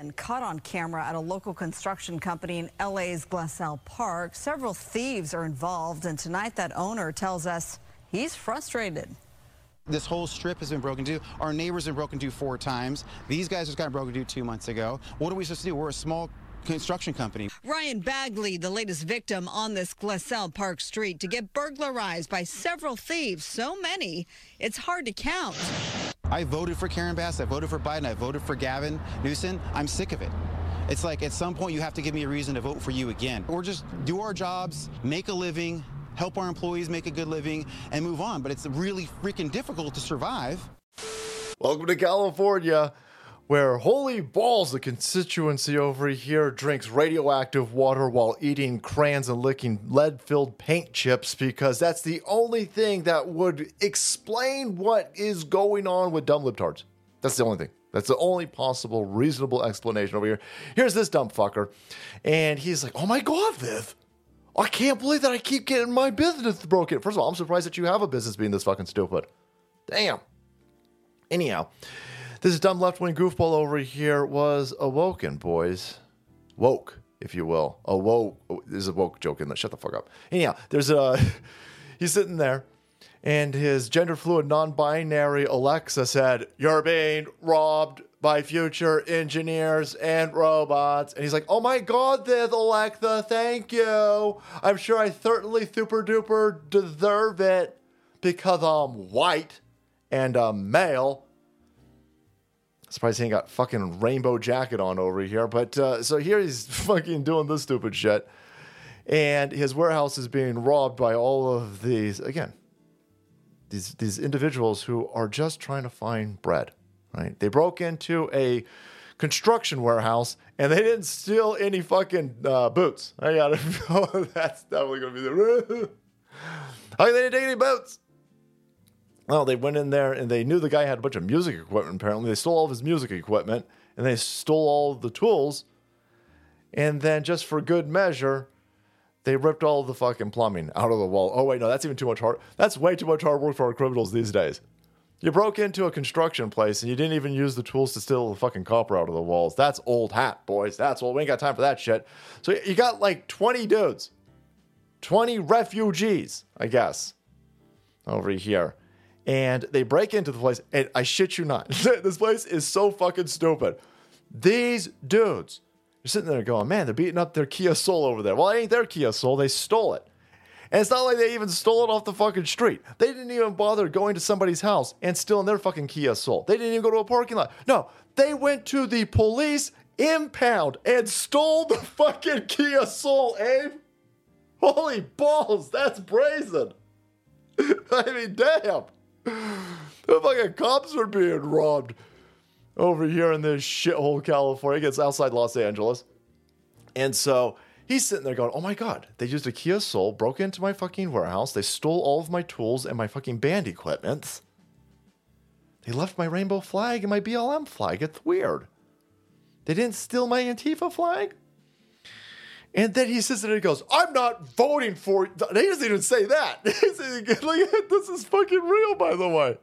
And caught on camera at a local construction company in LA's Glassell Park. Several thieves are involved, and tonight that owner tells us he's frustrated. This whole strip has been broken into. Our neighbors have been broken into four times. These guys just got broken into two months ago. What are we supposed to do? We're a small construction company. Ryan Bagley, the latest victim on this Glassell Park street, to get burglarized by several thieves. So many, it's hard to count. I voted for Karen Bass. I voted for Biden. I voted for Gavin Newsom. I'm sick of it. It's like at some point you have to give me a reason to vote for you again. Or just do our jobs, make a living, help our employees make a good living, and move on. But it's really freaking difficult to survive. Welcome to California, where holy balls, the constituency over here drinks radioactive water while eating crayons and licking lead filled paint chips because that's the only thing that would explain what is going on with dumb libtards. That's the only thing. That's the only possible reasonable explanation over here. Here's this dumb fucker. And he's like, oh my God, Viv. I can't believe that I keep getting my business broken. First of all, I'm surprised that you have a business being this fucking stupid. Damn. Anyhow, this dumb left wing goofball over here was awoken, boys. Woke, if you will. Awoke. Oh, there's a woke joke in there. Shut the fuck up. Anyhow, there's a. he's sitting there, and his gender fluid, non binary Alexa said, You're being robbed by future engineers and robots. And he's like, Oh my god, this Alexa, thank you. I'm sure I certainly super duper deserve it because I'm white and a male. Surprised he ain't got fucking rainbow jacket on over here. But uh, so here he's fucking doing this stupid shit. And his warehouse is being robbed by all of these, again, these, these individuals who are just trying to find bread, right? They broke into a construction warehouse and they didn't steal any fucking uh, boots. I gotta, that's definitely to be the. How they didn't take any boots? Well, they went in there and they knew the guy had a bunch of music equipment, apparently. They stole all of his music equipment and they stole all the tools. And then, just for good measure, they ripped all the fucking plumbing out of the wall. Oh, wait, no, that's even too much hard. That's way too much hard work for our criminals these days. You broke into a construction place and you didn't even use the tools to steal the fucking copper out of the walls. That's old hat, boys. That's old. We ain't got time for that shit. So you got like 20 dudes, 20 refugees, I guess, over here and they break into the place. And I shit you not, this place is so fucking stupid. These dudes are sitting there going, man, they're beating up their Kia Soul over there. Well, it ain't their Kia Soul, they stole it. And it's not like they even stole it off the fucking street. They didn't even bother going to somebody's house and stealing their fucking Kia Soul. They didn't even go to a parking lot. No, they went to the police impound and stole the fucking Kia Soul, Abe. Holy balls, that's brazen. I mean, damn. The fucking cops are being robbed over here in this shithole California. It's outside Los Angeles. And so he's sitting there going, Oh my God, they used a Kia Soul, broke into my fucking warehouse. They stole all of my tools and my fucking band equipment. They left my rainbow flag and my BLM flag. It's weird. They didn't steal my Antifa flag? And then he sits there and he goes, I'm not voting for He doesn't even say that. like, this is fucking real, by the way.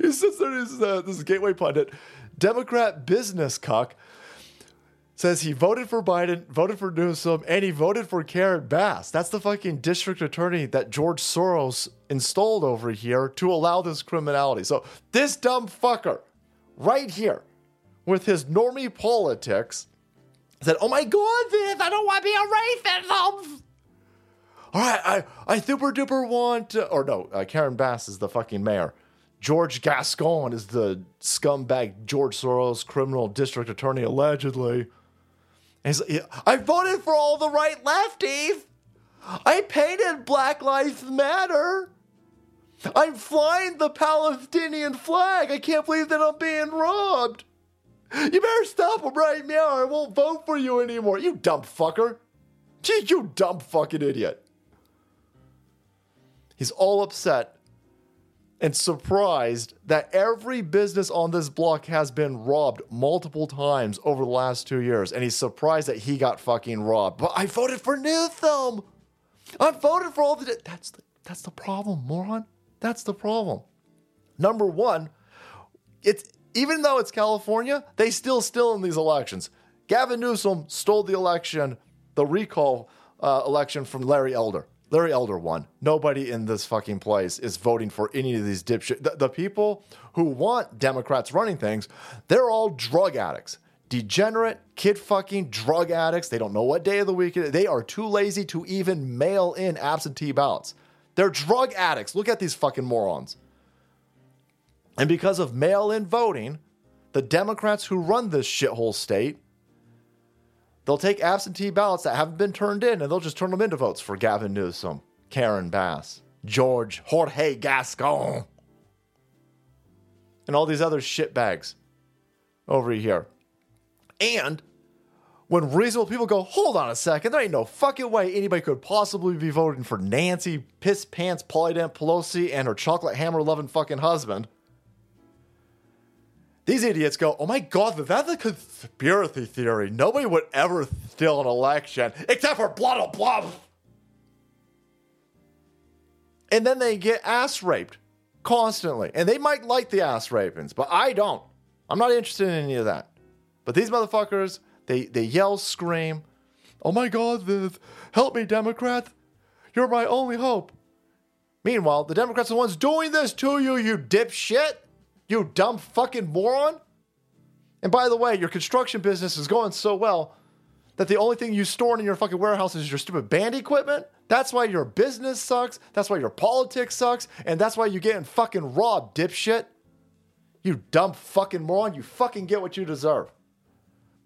He sits there, he's, uh, this is Gateway Pundit. Democrat business cuck says he voted for Biden, voted for Newsom, and he voted for Karen Bass. That's the fucking district attorney that George Soros installed over here to allow this criminality. So this dumb fucker right here with his normie politics said, "Oh my God, Viv, I don't want to be a racist." All right, I I super duper want, or no, uh, Karen Bass is the fucking mayor. George Gascon is the scumbag George Soros criminal district attorney allegedly. He's, I voted for all the right lefties. I painted Black Lives Matter. I'm flying the Palestinian flag. I can't believe that I'm being robbed. You better stop him right now or I won't vote for you anymore. You dumb fucker. Gee, you dumb fucking idiot. He's all upset and surprised that every business on this block has been robbed multiple times over the last two years. And he's surprised that he got fucking robbed. But I voted for Newsom. I voted for all the. That's the, that's the problem, moron. That's the problem. Number one, it's even though it's California, they still still in these elections. Gavin Newsom stole the election, the recall uh, election from Larry Elder. Larry Elder won. Nobody in this fucking place is voting for any of these dipshit. The, the people who want Democrats running things, they're all drug addicts degenerate, kid fucking drug addicts. They don't know what day of the week it is. They are too lazy to even mail in absentee ballots. They're drug addicts. Look at these fucking morons. And because of mail in voting, the Democrats who run this shithole state, they'll take absentee ballots that haven't been turned in and they'll just turn them into votes for Gavin Newsom, Karen Bass, George Jorge Gascon, and all these other shitbags over here. And when reasonable people go, hold on a second, there ain't no fucking way anybody could possibly be voting for Nancy Piss Pants Polydent Pelosi and her chocolate hammer loving fucking husband. These idiots go, oh my god, that's a conspiracy theory. Nobody would ever steal an election except for blah blah blah. And then they get ass raped constantly. And they might like the ass rapings, but I don't. I'm not interested in any of that. But these motherfuckers, they, they yell, scream, Oh my God, Viv, help me, Democrats. You're my only hope. Meanwhile, the Democrats are the ones doing this to you, you dipshit. You dumb fucking moron. And by the way, your construction business is going so well that the only thing you store in your fucking warehouse is your stupid band equipment. That's why your business sucks. That's why your politics sucks. And that's why you're getting fucking robbed, dipshit. You dumb fucking moron. You fucking get what you deserve.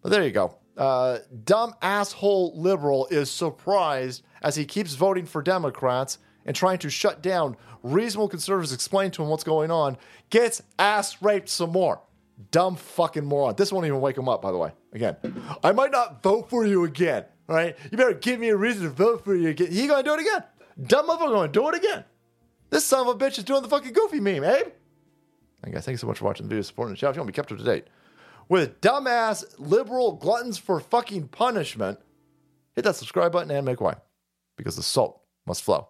But there you go. Uh, dumb asshole liberal is surprised as he keeps voting for Democrats and trying to shut down reasonable conservatives explain to him what's going on, gets ass raped some more. Dumb fucking moron. This won't even wake him up, by the way. Again, I might not vote for you again. Right, you better give me a reason to vote for you again. He gonna do it again. Dumb motherfucker gonna do it again. This son of a bitch is doing the fucking goofy meme, Abe. Hey guys, thank you so much for watching the video, supporting the channel. If you want to be kept up to date with dumbass liberal gluttons for fucking punishment, hit that subscribe button and make way because the salt must flow.